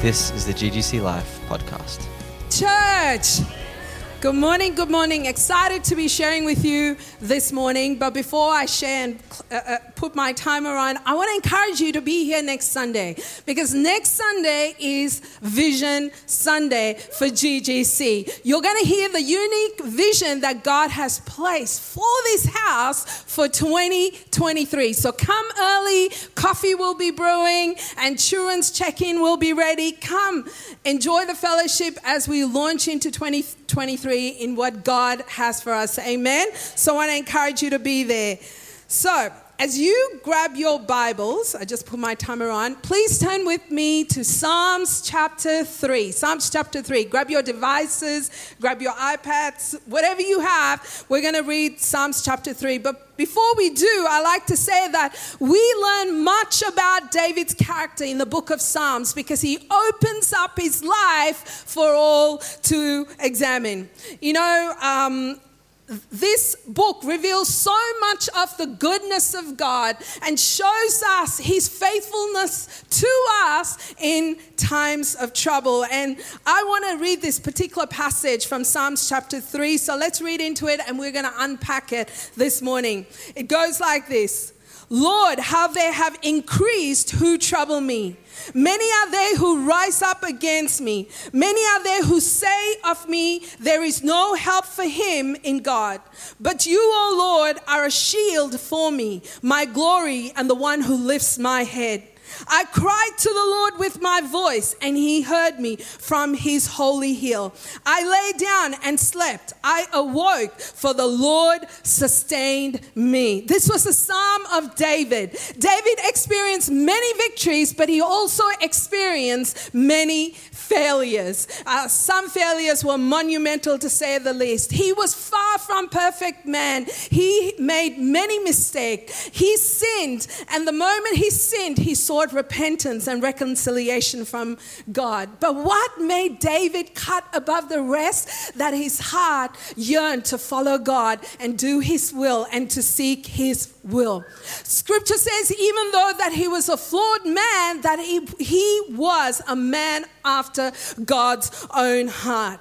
This is the GGC Life podcast. Church, good morning, good morning. Excited to be sharing with you this morning. But before I share and uh, uh, put my timer on, I want to encourage you to be here next Sunday because next Sunday is Vision Sunday for GGC. You're going to hear the unique vision that God has placed for this house for 2023. So come early, coffee will be brewing, and children's check in will be ready. Come enjoy the fellowship as we launch into 2023 in what God has for us. Amen. So I want to encourage you to be there. So, as you grab your Bibles, I just put my timer on, please turn with me to Psalms chapter 3. Psalms chapter 3. Grab your devices, grab your iPads, whatever you have. We're going to read Psalms chapter 3. But before we do, I like to say that we learn much about David's character in the book of Psalms because he opens up his life for all to examine. You know, um, this book reveals so much of the goodness of God and shows us his faithfulness to us in times of trouble. And I want to read this particular passage from Psalms chapter 3. So let's read into it and we're going to unpack it this morning. It goes like this Lord, how they have increased who trouble me. Many are they who rise up against me. Many are they who say of me, There is no help for him in God. But you, O Lord, are a shield for me, my glory, and the one who lifts my head. I cried to the Lord with my voice, and he heard me from his holy hill. I lay down and slept. I awoke, for the Lord sustained me. This was a psalm of David. David experienced many victories, but he also experienced many failures. Uh, some failures were monumental to say the least. He was far from perfect man. He made many mistakes. He sinned, and the moment he sinned, he sought repentance and reconciliation from God. But what made David cut above the rest? That his heart yearned to follow God and do his will and to seek his will. Scripture says, even though that he was a flawed man, that he, he was a man after God's own heart.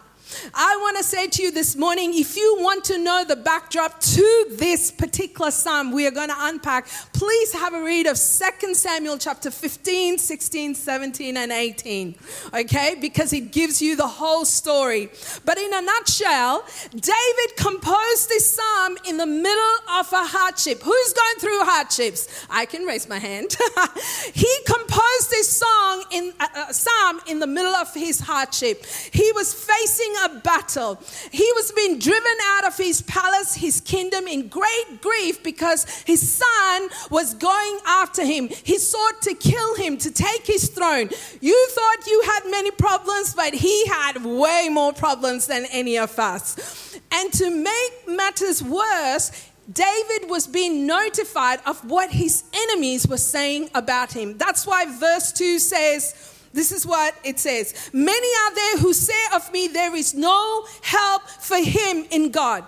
I want to say to you this morning if you want to know the backdrop to this particular psalm we are going to unpack, please have a read of 2 Samuel chapter 15, 16, 17, and 18. Okay? Because it gives you the whole story. But in a nutshell, David composed this psalm in the middle of a hardship. Who's going through hardships? I can raise my hand. he composed this song in uh, uh, psalm in the middle of his hardship. He was facing a battle. He was being driven out of his palace, his kingdom, in great grief because his son was going after him. He sought to kill him, to take his throne. You thought you had many problems, but he had way more problems than any of us. And to make matters worse, David was being notified of what his enemies were saying about him. That's why verse 2 says, this is what it says Many are there who say of me, There is no help for him in God.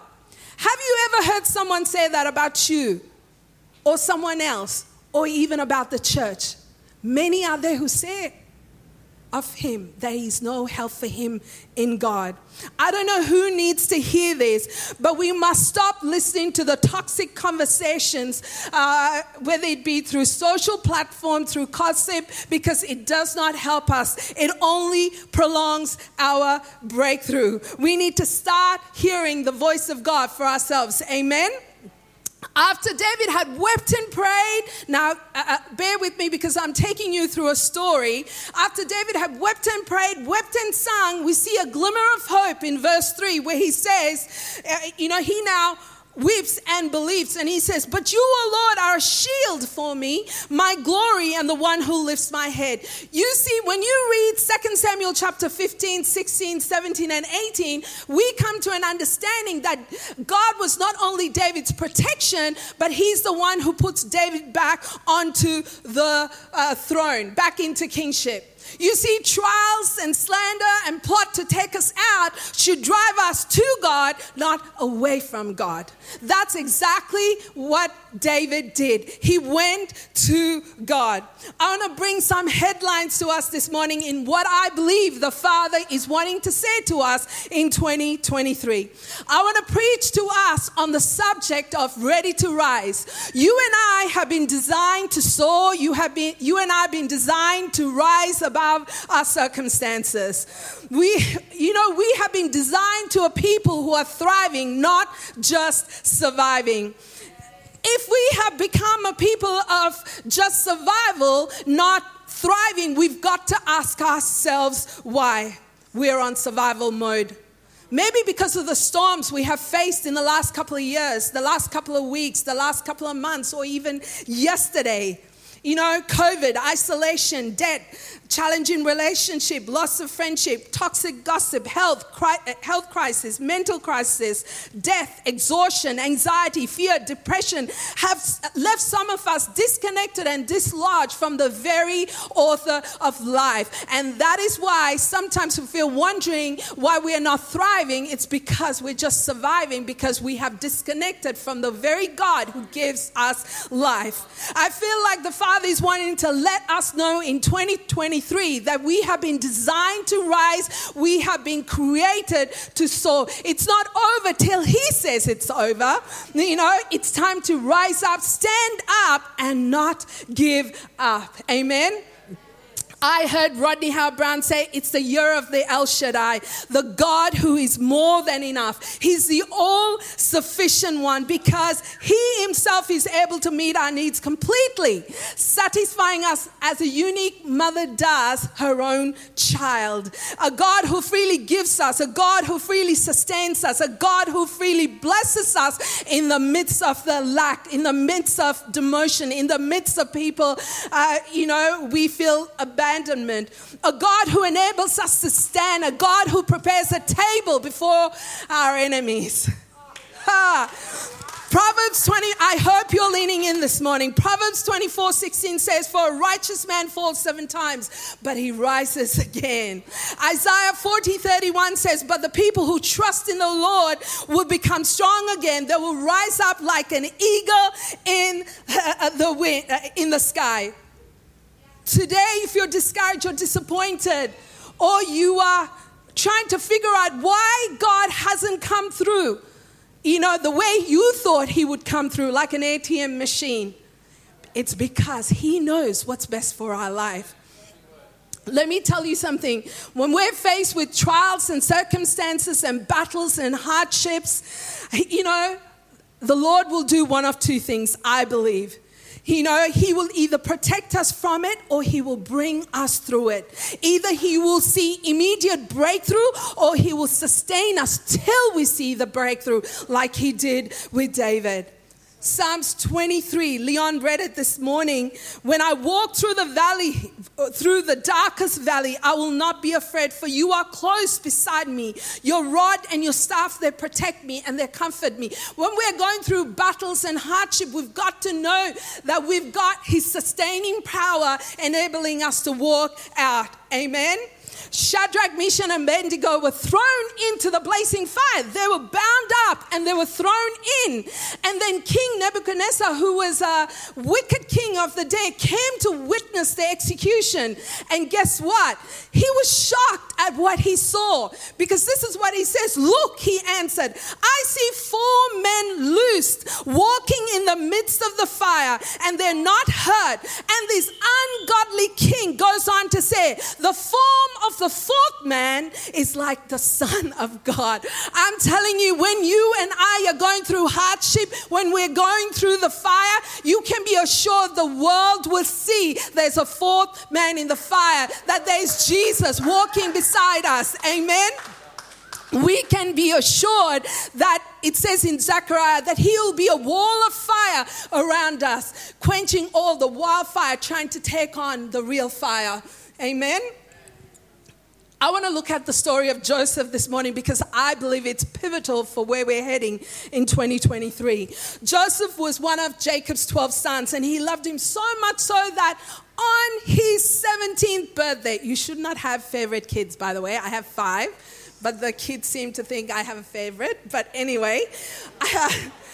Have you ever heard someone say that about you or someone else or even about the church? Many are there who say it of him. There is no help for him in God. I don't know who needs to hear this, but we must stop listening to the toxic conversations, uh, whether it be through social platform, through gossip, because it does not help us. It only prolongs our breakthrough. We need to start hearing the voice of God for ourselves. Amen. After David had wept and prayed, now uh, uh, bear with me because I'm taking you through a story. After David had wept and prayed, wept and sung, we see a glimmer of hope in verse 3 where he says, uh, you know, he now weeps and believes. And he says, But you, O Lord, are a shield for me, my glory, and the one who lifts my head. You see, when you read 2 Samuel chapter 15, 16, 17, and 18, we come to an understanding that God was not only David's protection, but he's the one who puts David back onto the uh, throne, back into kingship. You see, trials and slander and plot to take us out should drive us to God, not away from God. That's exactly what David did. He went to God. I want to bring some headlines to us this morning in what I believe the Father is wanting to say to us in 2023. I want to preach to us on the subject of ready to rise. You and I have been designed to soar. You have been you and I have been designed to rise above our circumstances. We you know, we have been designed to a people who are thriving, not just surviving if we have become a people of just survival, not thriving, we've got to ask ourselves why we're on survival mode. Maybe because of the storms we have faced in the last couple of years, the last couple of weeks, the last couple of months, or even yesterday. You know, COVID, isolation, debt, challenging relationship, loss of friendship, toxic gossip, health, cri- health crisis, mental crisis, death, exhaustion, anxiety, fear, depression have left some of us disconnected and dislodged from the very author of life. And that is why sometimes we feel wondering why we are not thriving. It's because we're just surviving because we have disconnected from the very God who gives us life. I feel like the Father is wanting to let us know in 2020 23 that we have been designed to rise, we have been created to soar. It's not over till He says it's over. You know, it's time to rise up, stand up, and not give up. Amen. I heard Rodney Howard-Browne say it's the year of the El Shaddai, the God who is more than enough. He's the all sufficient one because He Himself is able to meet our needs completely, satisfying us as a unique mother does her own child. A God who freely gives us, a God who freely sustains us, a God who freely blesses us in the midst of the lack, in the midst of demotion, in the midst of people, uh, you know, we feel abandoned abandonment, a God who enables us to stand, a God who prepares a table before our enemies. Ha. Proverbs 20, I hope you're leaning in this morning. Proverbs 24 16 says, For a righteous man falls seven times, but he rises again. Isaiah 40 31 says, But the people who trust in the Lord will become strong again. They will rise up like an eagle in uh, the wind, uh, in the sky. Today, if you're discouraged or disappointed, or you are trying to figure out why God hasn't come through, you know, the way you thought He would come through, like an ATM machine, it's because He knows what's best for our life. Let me tell you something. When we're faced with trials and circumstances and battles and hardships, you know, the Lord will do one of two things, I believe. You know, He will either protect us from it or He will bring us through it. Either He will see immediate breakthrough or He will sustain us till we see the breakthrough, like He did with David. Psalms 23, Leon read it this morning. When I walk through the valley, through the darkest valley, I will not be afraid, for you are close beside me. Your rod and your staff, they protect me and they comfort me. When we're going through battles and hardship, we've got to know that we've got His sustaining power enabling us to walk out. Amen. Shadrach, Meshach, and Abednego were thrown into the blazing fire. They were bound up and they were thrown in. And then King Nebuchadnezzar, who was a wicked king of the day, came to witness the execution. And guess what? He was shocked at what he saw because this is what he says Look, he answered, I see four men loosed walking in the midst of the fire and they're not hurt. And this ungodly king goes on to say, The form of the fourth man is like the Son of God. I'm telling you, when you and I are going through hardship, when we're going through the fire, you can be assured the world will see there's a fourth man in the fire, that there's Jesus walking beside us. Amen we can be assured that it says in Zechariah that he'll be a wall of fire around us, quenching all the wildfire, trying to take on the real fire. Amen. I want to look at the story of Joseph this morning because I believe it's pivotal for where we're heading in 2023. Joseph was one of Jacob's 12 sons, and he loved him so much so that on his 17th birthday, you should not have favorite kids, by the way. I have five, but the kids seem to think I have a favorite. But anyway,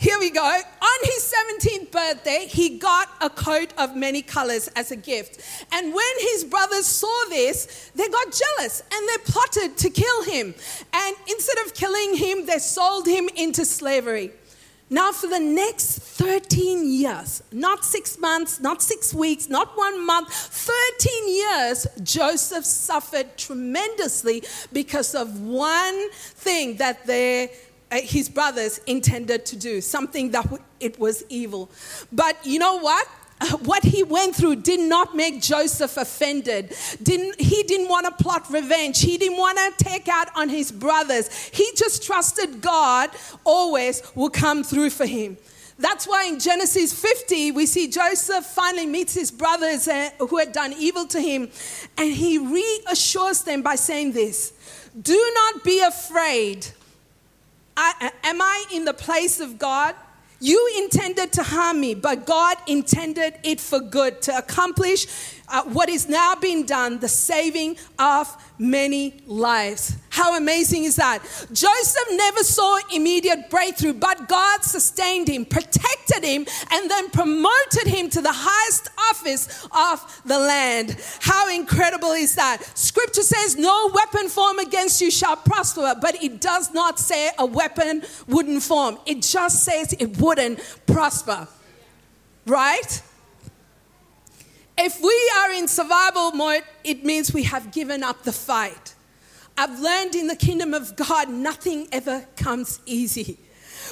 here we go. On his 17th birthday, he got a coat of many colors as a gift. And when his brothers saw this, they got jealous and they plotted to kill him. And instead of killing him, they sold him into slavery. Now, for the next 13 years, not six months, not six weeks, not one month, 13 years, Joseph suffered tremendously because of one thing that they, his brothers intended to do, something that it was evil. But you know what? what he went through did not make Joseph offended. Didn't, he didn't want to plot revenge. He didn't want to take out on his brothers. He just trusted God always will come through for him. That's why in Genesis 50, we see Joseph finally meets his brothers uh, who had done evil to him, and he reassures them by saying this Do not be afraid. I, am I in the place of God? You intended to harm me, but God intended it for good to accomplish uh, what is now being done the saving of many lives. How amazing is that? Joseph never saw immediate breakthrough, but God sustained him, protected him, and then promoted him to the highest office of the land. How incredible is that? Scripture says, No weapon formed against you shall prosper, but it does not say a weapon wouldn't form, it just says it wouldn't prosper. Right? If we are in survival mode, it means we have given up the fight. I've learned in the kingdom of God, nothing ever comes easy.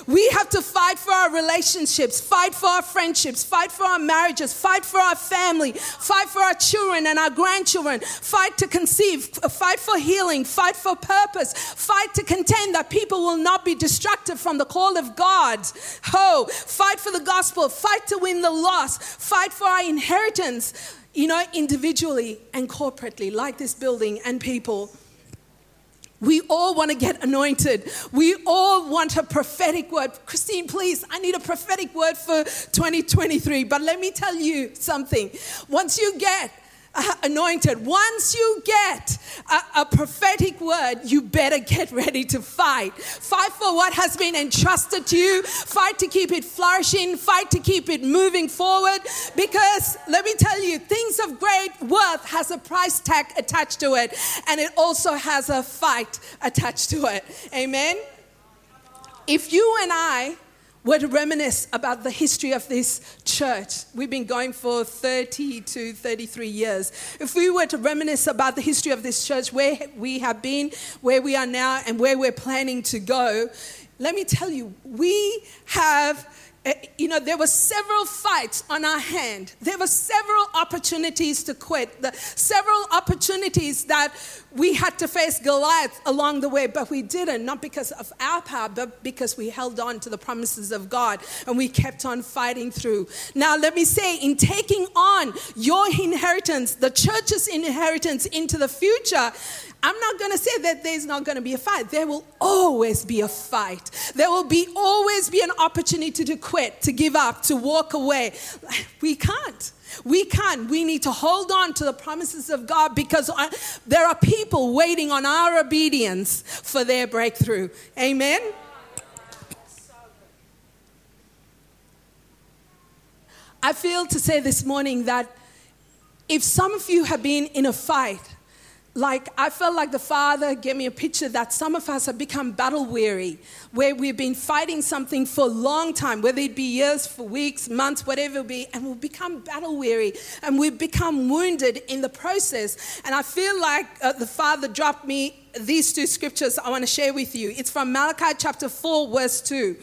We have to fight for our relationships, fight for our friendships, fight for our marriages, fight for our family, fight for our children and our grandchildren, fight to conceive, fight for healing, fight for purpose, fight to contend that people will not be distracted from the call of God. Ho, fight for the gospel, fight to win the lost, fight for our inheritance, you know, individually and corporately, like this building and people. We all want to get anointed. We all want a prophetic word. Christine, please, I need a prophetic word for 2023. But let me tell you something. Once you get uh, anointed, once you get a, a, prophetic word, you better get ready to fight. Fight for what has been entrusted to you. Fight to keep it flourishing. Fight to keep it moving forward. Because let me tell you, things of great worth has a price tag attached to it, and it also has a fight attached to it. Amen. If you and I were to reminisce about the history of this church, we've been going for 30 to 33 years. If we were to reminisce about the history of this church, where we have been, where we are now, and where we're planning to go, let me tell you, we have Eh, you know, there were several fights on our hand. There were several opportunities to quit, the, several opportunities that we had to face Goliath along the way, but we didn't, not because of our power, but because we held on to the promises of God and we kept on fighting through. Now, let me say, in taking on your inheritance, the church's inheritance into the future, I'm not going to say that there's not going to be a fight. There will always be a fight. There will be always be an opportunity to quit, to give up, to walk away. We can't. We can't. We need to hold on to the promises of God because uh, there are people waiting on our obedience for their breakthrough. Amen. I feel to say this morning that if some of you have been in a fight, like I felt like the Father gave me a picture that some of us have become battle weary, where we've been fighting something for a long time, whether it be years, for weeks, months, whatever it be, and we've become battle weary and we've become wounded in the process. And I feel like uh, the Father dropped me these two scriptures I want to share with you. It's from Malachi chapter 4, verse 2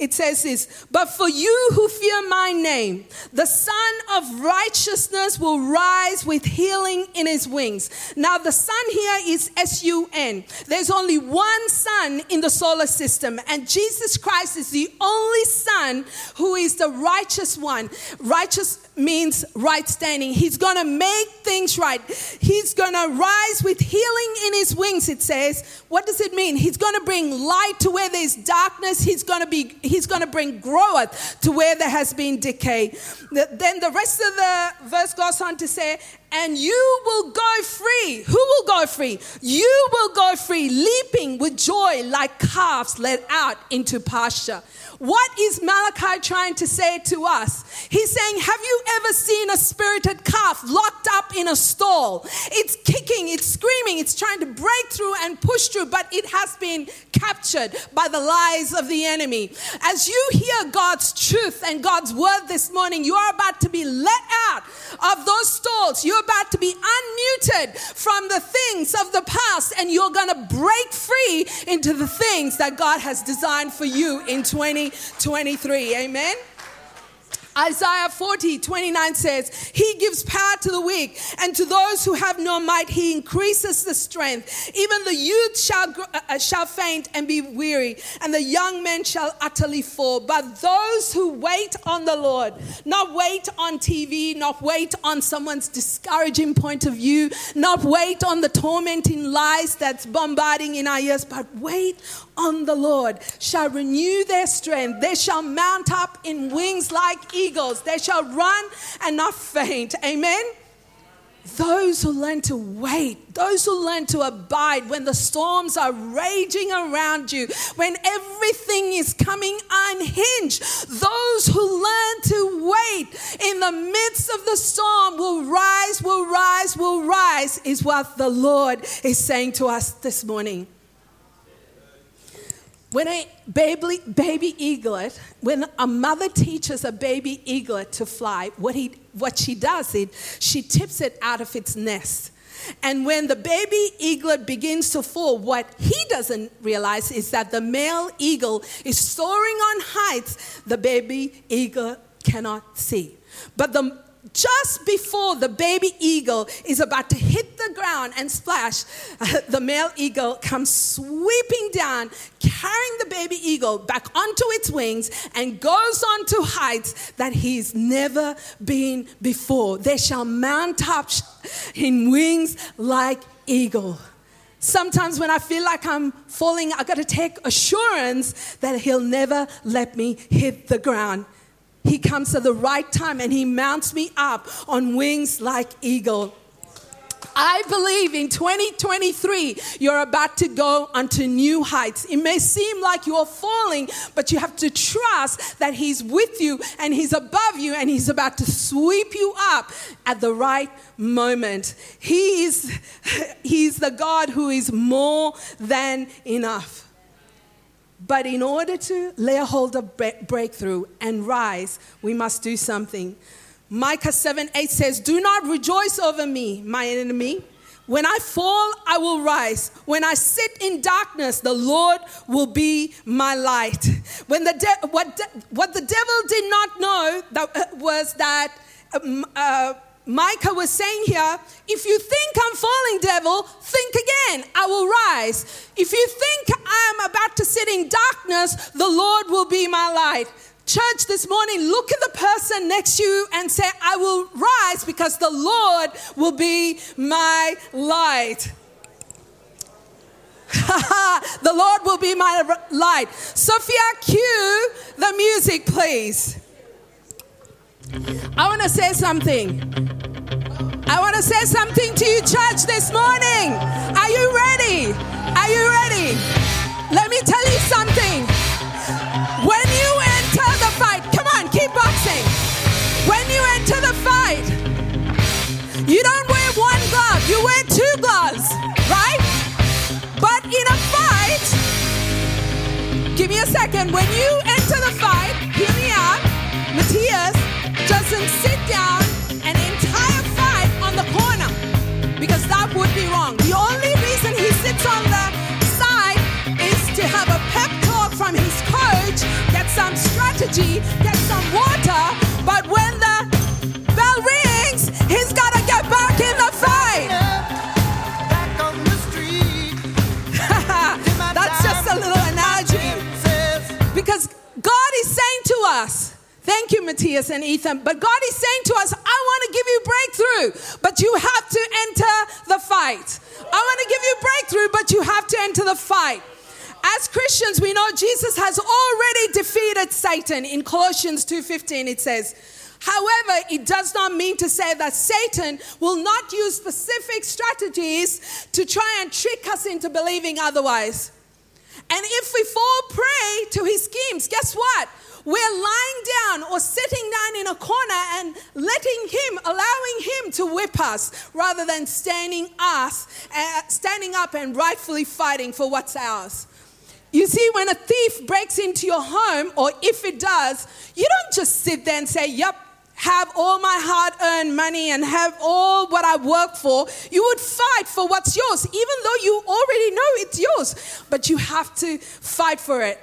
it says this But for you who fear my name, the Sun of righteousness will rise with healing in his wings. Now, the sun here is S U N. There's only one sun in the solar system, and Jesus Christ is the only sun who is the righteous one. Righteous means right standing. He's going to make things right. He's going to rise with healing in his wings, it says. What does it mean? He's going to bring light to where there's darkness. He's going to be he's going to bring growth to where there has been decay. Then the rest of the verse goes on to say, and you will go free. Who will go free? You will go free, leaping with joy like calves led out into pasture. What is Malachi trying to say to us? He's saying, Have you ever seen a spirited calf locked up in a stall? It's kicking, it's screaming, it's trying to break through and push through, but it has been captured by the lies of the enemy. As you hear God's truth and God's word this morning, you are about to be let out of those stalls. You're about to be unmuted from the things of the past, and you're going to break free into the things that God has designed for you in 20. 23. Amen. Isaiah 40, 29 says, He gives power to the weak, and to those who have no might, He increases the strength. Even the youth shall, uh, uh, shall faint and be weary, and the young men shall utterly fall. But those who wait on the Lord, not wait on TV, not wait on someone's discouraging point of view, not wait on the tormenting lies that's bombarding in our ears, but wait on the Lord, shall renew their strength. They shall mount up in wings like eagles. They shall run and not faint. Amen. Those who learn to wait, those who learn to abide when the storms are raging around you, when everything is coming unhinged, those who learn to wait in the midst of the storm will rise, will rise, will rise, is what the Lord is saying to us this morning. When a baby, baby eaglet, when a mother teaches a baby eaglet to fly, what, he, what she does is she tips it out of its nest. And when the baby eaglet begins to fall, what he doesn't realize is that the male eagle is soaring on heights the baby eagle cannot see. But the just before the baby eagle is about to hit the ground and splash, the male eagle comes sweeping down, carrying the baby eagle back onto its wings and goes on to heights that he's never been before. They shall mount up in wings like eagle. Sometimes when I feel like I'm falling, I got to take assurance that he'll never let me hit the ground. He comes at the right time and he mounts me up on wings like eagle. I believe in 2023, you're about to go onto new heights. It may seem like you're falling, but you have to trust that He's with you and He's above you and He's about to sweep you up at the right moment. He is, he's the God who is more than enough. But in order to lay a hold of breakthrough and rise, we must do something. Micah 7 8 says, Do not rejoice over me, my enemy. When I fall, I will rise. When I sit in darkness, the Lord will be my light. When the de- what, de- what the devil did not know that, uh, was that um, uh, Micah was saying here, if you think I'm falling, devil, think again. I will rise. If you think I'm about to sit in darkness, the Lord will be my light. Church, this morning, look at the person next to you and say, I will rise because the Lord will be my light. the Lord will be my light. Sophia, cue the music, please. I want to say something. I want to say something to you, church, this morning. Are you ready? Are you ready? Let me tell you something. When you enter the fight, come on, keep boxing. When you enter the fight, you don't wear one glove, you wear two gloves, right? But in a fight, give me a second. When you enter the fight, doesn't sit down an entire fight on the corner because that would be wrong. The only reason he sits on the side is to have a pep talk from his coach, get some strategy, get some water. But when the bell rings, he's got to get back in the fight. That's just a little analogy. Because God is saying to us, Thank you, Matthias and Ethan. But God is saying to us, I want to give you breakthrough, but you have to enter the fight. I want to give you breakthrough, but you have to enter the fight. As Christians, we know Jesus has already defeated Satan. In Colossians 2:15 it says, However, it does not mean to say that Satan will not use specific strategies to try and trick us into believing otherwise. And if we fall prey to his schemes, guess what? We're lying down or sitting down in a corner and letting him, allowing him to whip us rather than standing us, uh, standing up and rightfully fighting for what's ours. You see, when a thief breaks into your home, or if it does, you don't just sit there and say, Yep, have all my hard earned money and have all what I work for. You would fight for what's yours, even though you already know it's yours. But you have to fight for it.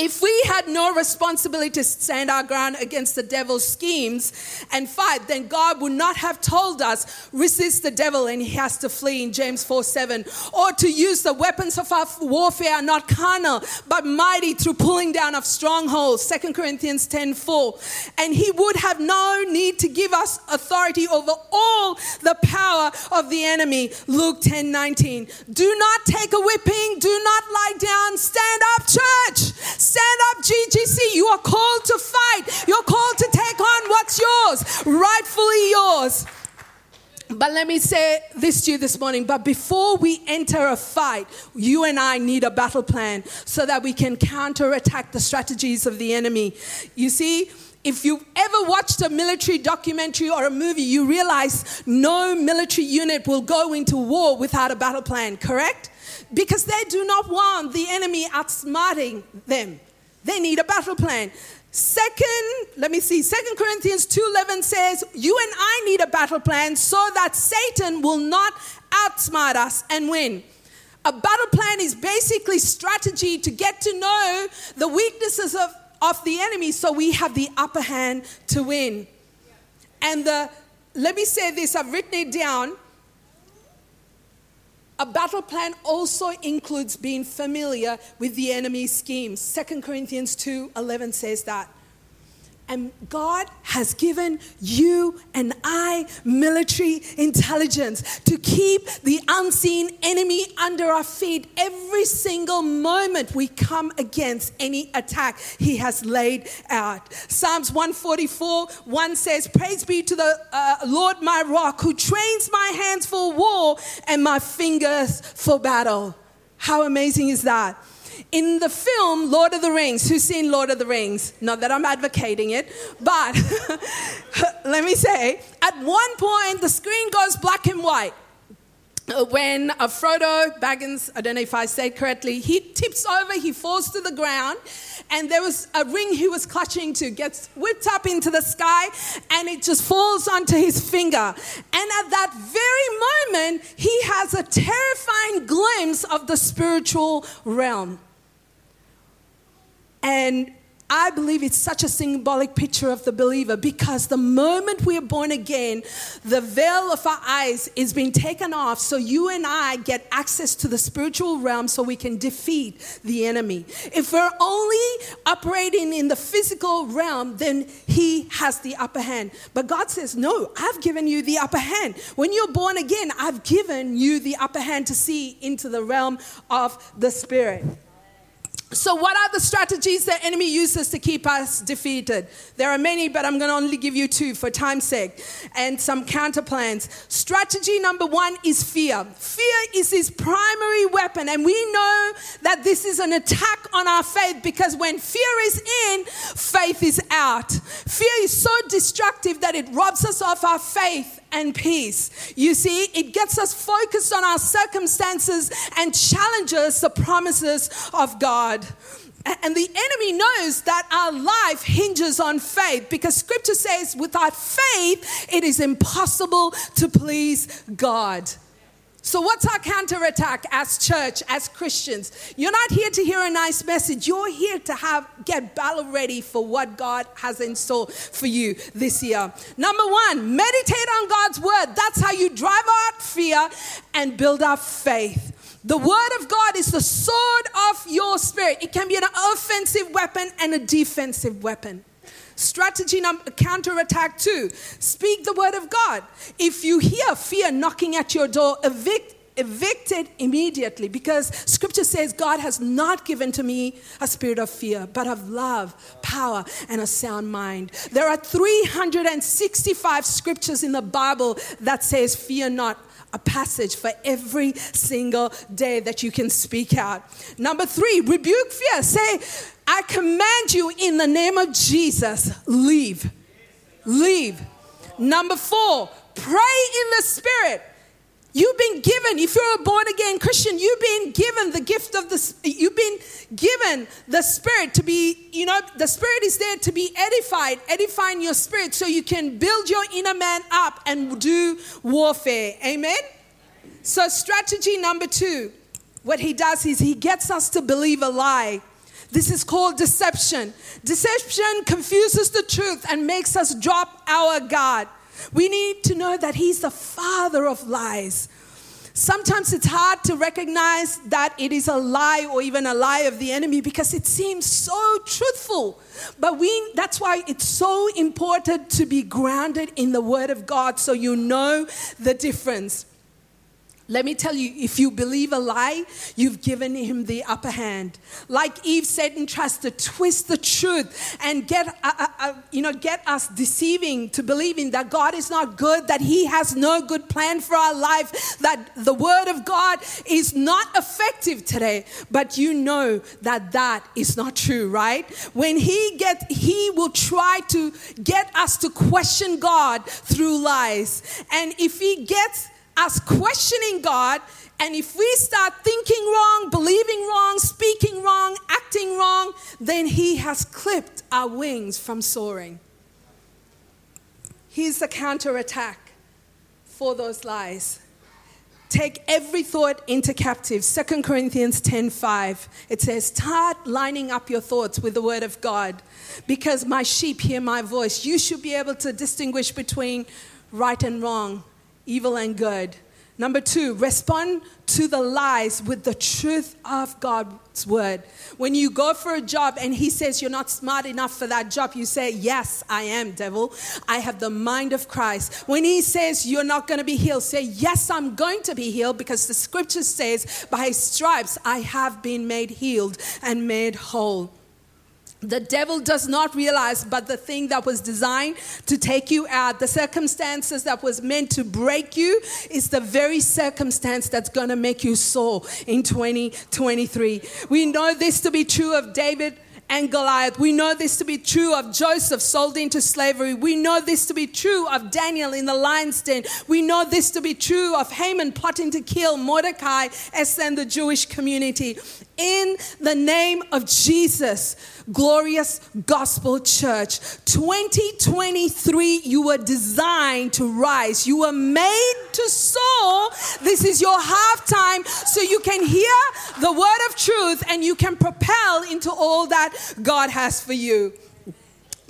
If we had no responsibility to stand our ground against the devil's schemes and fight, then God would not have told us, resist the devil and he has to flee in James 4 7, or to use the weapons of our warfare, not carnal, but mighty through pulling down of strongholds, 2 Corinthians 10 4. And he would have no need to give us authority over all the power of the enemy, Luke 10 19. Do not take a whipping, do not lie down, stand up, church Stand up, GGC. You are called to fight. You're called to take on what's yours, rightfully yours. But let me say this to you this morning. But before we enter a fight, you and I need a battle plan so that we can counterattack the strategies of the enemy. You see, if you've ever watched a military documentary or a movie, you realize no military unit will go into war without a battle plan, correct? Because they do not want the enemy outsmarting them. They need a battle plan. Second, let me see. Second Corinthians 2:11 says, "You and I need a battle plan so that Satan will not outsmart us and win." A battle plan is basically strategy to get to know the weaknesses of, of the enemy so we have the upper hand to win. And the let me say this, I've written it down. A battle plan also includes being familiar with the enemy's schemes. 2 Corinthians 2 11 says that. And God has given you and I military intelligence to keep the unseen enemy under our feet every single moment we come against any attack he has laid out. Psalms 144 1 says, Praise be to the uh, Lord my rock who trains my hands for war and my fingers for battle. How amazing is that? In the film Lord of the Rings, who's seen Lord of the Rings? Not that I'm advocating it, but let me say, at one point the screen goes black and white uh, when uh, Frodo Baggins, I don't know if I said correctly, he tips over, he falls to the ground, and there was a ring he was clutching to, gets whipped up into the sky, and it just falls onto his finger. And at that very moment, he has a terrifying glimpse of the spiritual realm. And I believe it's such a symbolic picture of the believer because the moment we are born again, the veil of our eyes is being taken off so you and I get access to the spiritual realm so we can defeat the enemy. If we're only operating in the physical realm, then he has the upper hand. But God says, No, I've given you the upper hand. When you're born again, I've given you the upper hand to see into the realm of the spirit. So, what are the strategies the enemy uses to keep us defeated? There are many, but I'm going to only give you two for time's sake and some counter plans. Strategy number one is fear. Fear is his primary weapon, and we know that this is an attack on our faith because when fear is in, faith is out. Fear is so destructive that it robs us of our faith and peace. You see, it gets us focused on our circumstances and challenges the promises of God. And the enemy knows that our life hinges on faith because scripture says, without faith, it is impossible to please God. So, what's our counterattack as church, as Christians? You're not here to hear a nice message. You're here to have get battle ready for what God has in store for you this year. Number one, meditate on God's word. That's how you drive out fear and build up faith. The word of God is the sword of your spirit. It can be an offensive weapon and a defensive weapon. Strategy number counterattack two. Speak the word of God. If you hear fear knocking at your door, evict evicted immediately because scripture says God has not given to me a spirit of fear, but of love, power, and a sound mind. There are 365 scriptures in the Bible that says, Fear not. A passage for every single day that you can speak out. Number three, rebuke fear. Say, I command you in the name of Jesus, leave. Leave. Number four, pray in the spirit. You've been given, if you're a born again Christian, you've been given the gift of the, you've been given the Spirit to be, you know, the Spirit is there to be edified, edifying your spirit so you can build your inner man up and do warfare. Amen? So, strategy number two, what he does is he gets us to believe a lie. This is called deception. Deception confuses the truth and makes us drop our God. We need to know that He's the father of lies. Sometimes it's hard to recognize that it is a lie or even a lie of the enemy because it seems so truthful. But we that's why it's so important to be grounded in the word of God so you know the difference. Let me tell you, if you believe a lie, you've given him the upper hand. Like Eve, Satan tries to twist the truth and get, uh, uh, uh, you know, get us deceiving to believing that God is not good, that he has no good plan for our life, that the word of God is not effective today. But you know that that is not true, right? When he get, he will try to get us to question God through lies. And if he gets us questioning God, and if we start thinking wrong, believing wrong, speaking wrong, acting wrong, then He has clipped our wings from soaring. Here's the counterattack for those lies. Take every thought into captive. 2 Corinthians 10:5. It says, "Start lining up your thoughts with the word of God, because my sheep hear my voice." You should be able to distinguish between right and wrong, evil and good. Number two, respond to the lies with the truth of God's word. When you go for a job and he says you're not smart enough for that job, you say, Yes, I am, devil. I have the mind of Christ. When he says you're not going to be healed, say, Yes, I'm going to be healed because the scripture says, By his stripes I have been made healed and made whole. The devil does not realize, but the thing that was designed to take you out, the circumstances that was meant to break you, is the very circumstance that's going to make you soar in 2023. We know this to be true of David and Goliath. We know this to be true of Joseph sold into slavery. We know this to be true of Daniel in the lion's den. We know this to be true of Haman plotting to kill Mordecai, Esther, and the Jewish community in the name of Jesus. Glorious Gospel Church. 2023, you were designed to rise. You were made to soar. This is your halftime so you can hear the word of truth and you can propel into all that God has for you.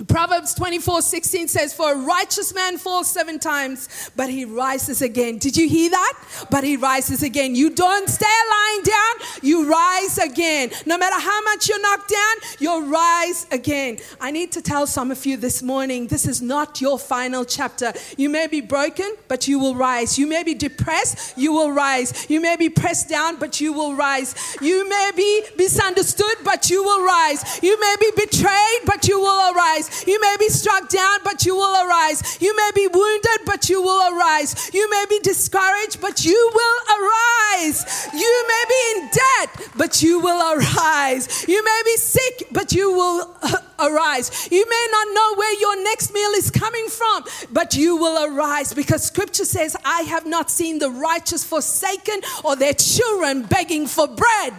Proverbs 24 16 says, For a righteous man falls seven times, but he rises again. Did you hear that? But he rises again. You don't stay lying down, you rise again. No matter how much you're knocked down, you'll rise again. I need to tell some of you this morning this is not your final chapter. You may be broken, but you will rise. You may be depressed, you will rise. You may be pressed down, but you will rise. You may be misunderstood, but you will rise. You may be betrayed, but you will arise. You may be struck down, but you will arise. You may be wounded, but you will arise. You may be discouraged, but you will arise. You may be in debt, but you will arise. You may be sick, but you will uh, arise. You may not know where your next meal is coming from, but you will arise because scripture says, I have not seen the righteous forsaken or their children begging for bread.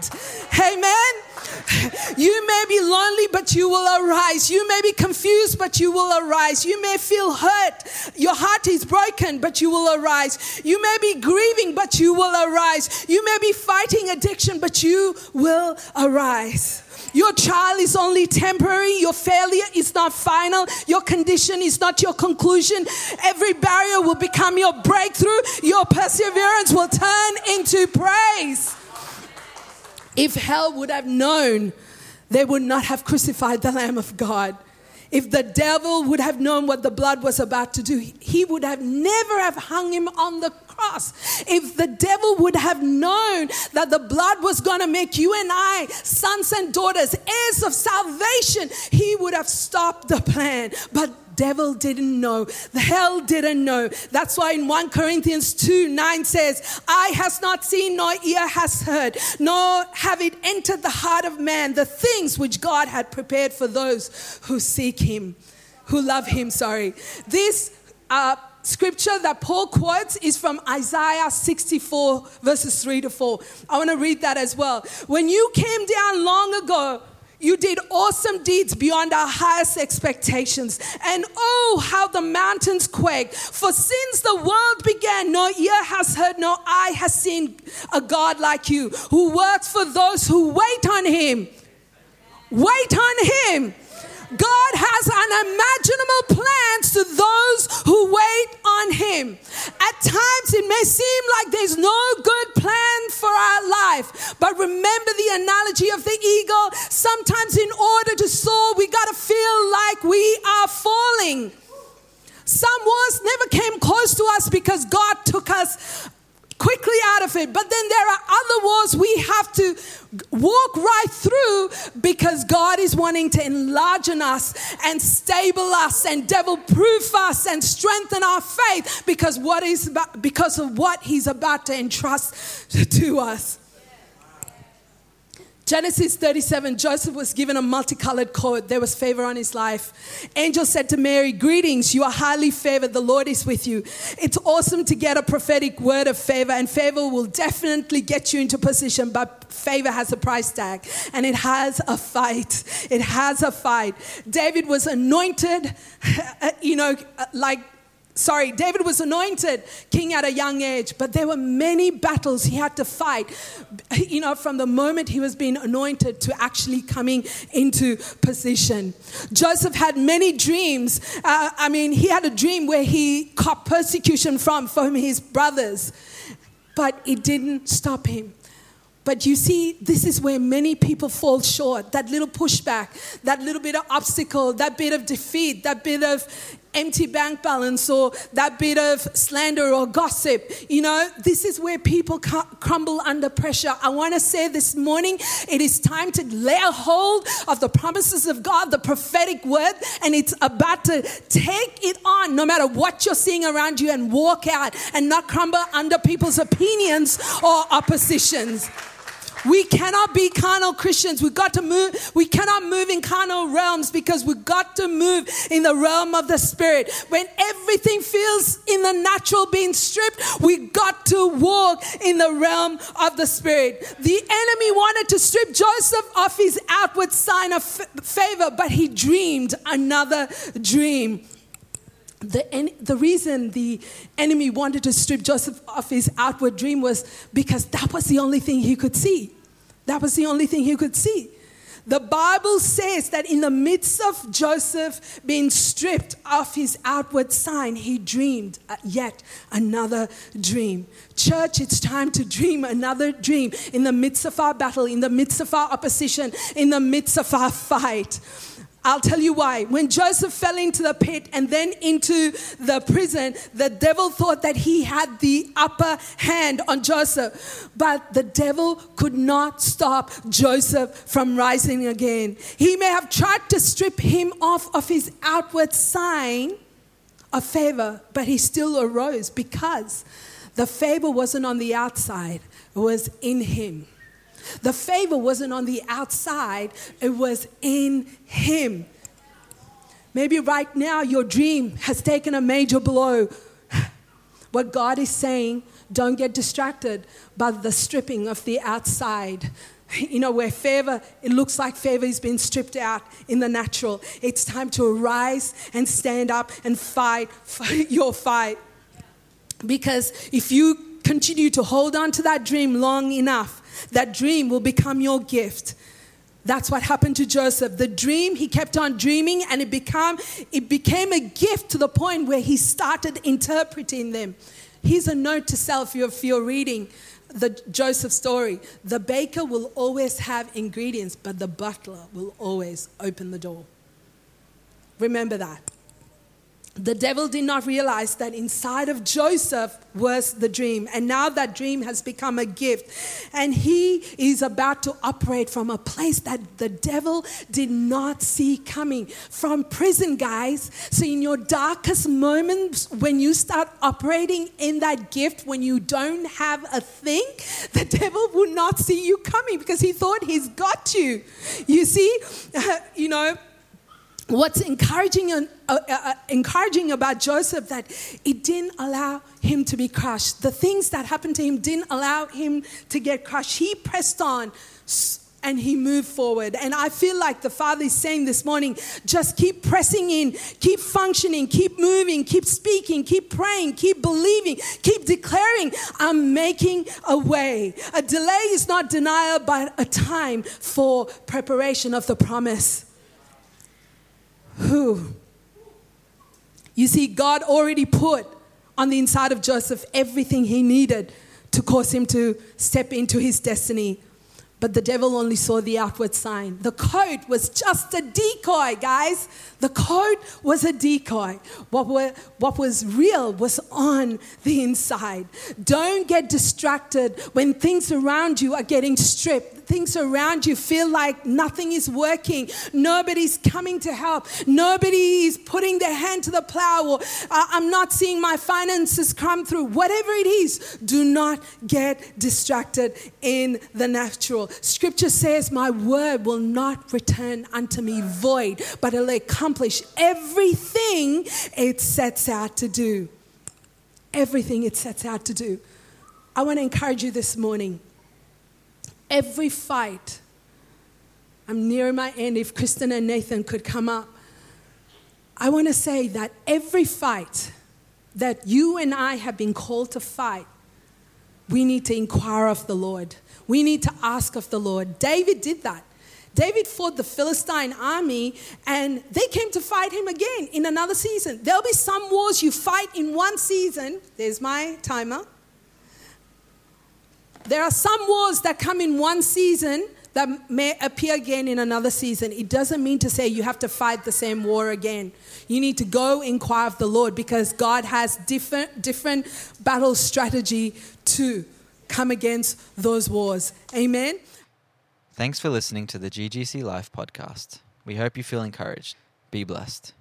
Amen. You may be lonely, but you will arise. You may be confused, but you will arise. You may feel hurt. Your heart is broken, but you will arise. You may be grieving, but you will arise. You may be fighting addiction, but you will arise. Your trial is only temporary. Your failure is not final. Your condition is not your conclusion. Every barrier will become your breakthrough. Your perseverance will turn into praise. If hell would have known, they would not have crucified the Lamb of God. If the devil would have known what the blood was about to do, he would have never have hung him on the cross. If the devil would have known that the blood was going to make you and I sons and daughters, heirs of salvation, he would have stopped the plan. But devil didn't know. The hell didn't know. That's why in 1 Corinthians 2 9 says, Eye has not seen, nor ear has heard, nor have it entered the heart of man the things which God had prepared for those who seek him, who love him. Sorry. This uh, scripture that Paul quotes is from Isaiah 64, verses 3 to 4. I want to read that as well. When you came down long ago, you did awesome deeds beyond our highest expectations. And oh, how the mountains quake. For since the world began, no ear has heard, no eye has seen a God like you who works for those who wait on him. Wait on him. God has unimaginable plans to those who wait on Him. At times, it may seem like there's no good plan for our life, but remember the analogy of the eagle. Sometimes, in order to soar, we got to feel like we are falling. Some wars never came close to us because God took us quickly out of it. But then there are other wars we have to walk right through because God is wanting to enlarge us and stable us and devil proof us and strengthen our faith because what is about, because of what he's about to entrust to us. Genesis 37, Joseph was given a multicolored coat. There was favor on his life. Angel said to Mary, Greetings, you are highly favored. The Lord is with you. It's awesome to get a prophetic word of favor, and favor will definitely get you into position, but favor has a price tag and it has a fight. It has a fight. David was anointed, you know, like sorry, David was anointed king at a young age, but there were many battles he had to fight, you know, from the moment he was being anointed to actually coming into position. Joseph had many dreams. Uh, I mean, he had a dream where he caught persecution from, from his brothers, but it didn't stop him. But you see, this is where many people fall short. That little pushback, that little bit of obstacle, that bit of defeat, that bit of empty bank balance or that bit of slander or gossip. You know, this is where people crumble under pressure. I want to say this morning it is time to lay a hold of the promises of God, the prophetic word, and it's about to take it on no matter what you're seeing around you and walk out and not crumble under people's opinions or oppositions. We cannot be carnal Christians. We've got to move. We cannot move in carnal realms because we've got to move in the realm of the spirit. When everything feels in the natural being stripped, we got to walk in the realm of the spirit. The enemy wanted to strip Joseph of his outward sign of favor, but he dreamed another dream. The, the reason the enemy wanted to strip Joseph of his outward dream was because that was the only thing he could see. That was the only thing he could see. The Bible says that in the midst of Joseph being stripped of his outward sign, he dreamed yet another dream. Church, it's time to dream another dream in the midst of our battle, in the midst of our opposition, in the midst of our fight. I'll tell you why. When Joseph fell into the pit and then into the prison, the devil thought that he had the upper hand on Joseph. But the devil could not stop Joseph from rising again. He may have tried to strip him off of his outward sign of favor, but he still arose because the favor wasn't on the outside, it was in him. The favor wasn't on the outside, it was in Him. Maybe right now your dream has taken a major blow. What God is saying, don't get distracted by the stripping of the outside. You know, where favor, it looks like favor is being stripped out in the natural. It's time to arise and stand up and fight, fight your fight. Because if you continue to hold on to that dream long enough, that dream will become your gift. That's what happened to Joseph. The dream, he kept on dreaming and it became, it became a gift to the point where he started interpreting them. Here's a note to self if you're reading the Joseph story. The baker will always have ingredients, but the butler will always open the door. Remember that. The devil did not realize that inside of Joseph was the dream. And now that dream has become a gift. And he is about to operate from a place that the devil did not see coming. From prison, guys. So, in your darkest moments, when you start operating in that gift, when you don't have a thing, the devil will not see you coming because he thought he's got you. You see, you know, what's encouraging, uh, uh, uh, encouraging about Joseph that it didn't allow him to be crushed. The things that happened to him didn't allow him to get crushed. He pressed on and he moved forward. And I feel like the Father is saying this morning just keep pressing in, keep functioning, keep moving, keep speaking, keep praying, keep believing, keep declaring, I'm making a way. A delay is not denial, but a time for preparation of the promise. Who? You see, God already put on the inside of Joseph everything he needed to cause him to step into his destiny. But the devil only saw the outward sign. The coat was just a decoy, guys. The coat was a decoy. What, were, what was real was on the inside. Don't get distracted when things around you are getting stripped things around you feel like nothing is working, nobody's coming to help, nobody is putting their hand to the plow, or I'm not seeing my finances come through, whatever it is, do not get distracted in the natural. Scripture says, My word will not return unto me void, but it'll accomplish everything it sets out to do. Everything it sets out to do. I want to encourage you this morning every fight. I'm near my end. If Kristen and Nathan could come up, I want to say that every fight that you and I have been called to fight, we need to inquire of the Lord. We need to ask of the Lord. David did that. David fought the Philistine army and they came to fight him again in another season. There'll be some wars you fight in one season. There's my timer. There are some wars that come in one season that may appear again in another season. It doesn't mean to say you have to fight the same war again. You need to go inquire of the Lord because God has different, different battle strategy to come against those wars. Amen. Thanks for listening to the GGC Life podcast. We hope you feel encouraged. Be blessed.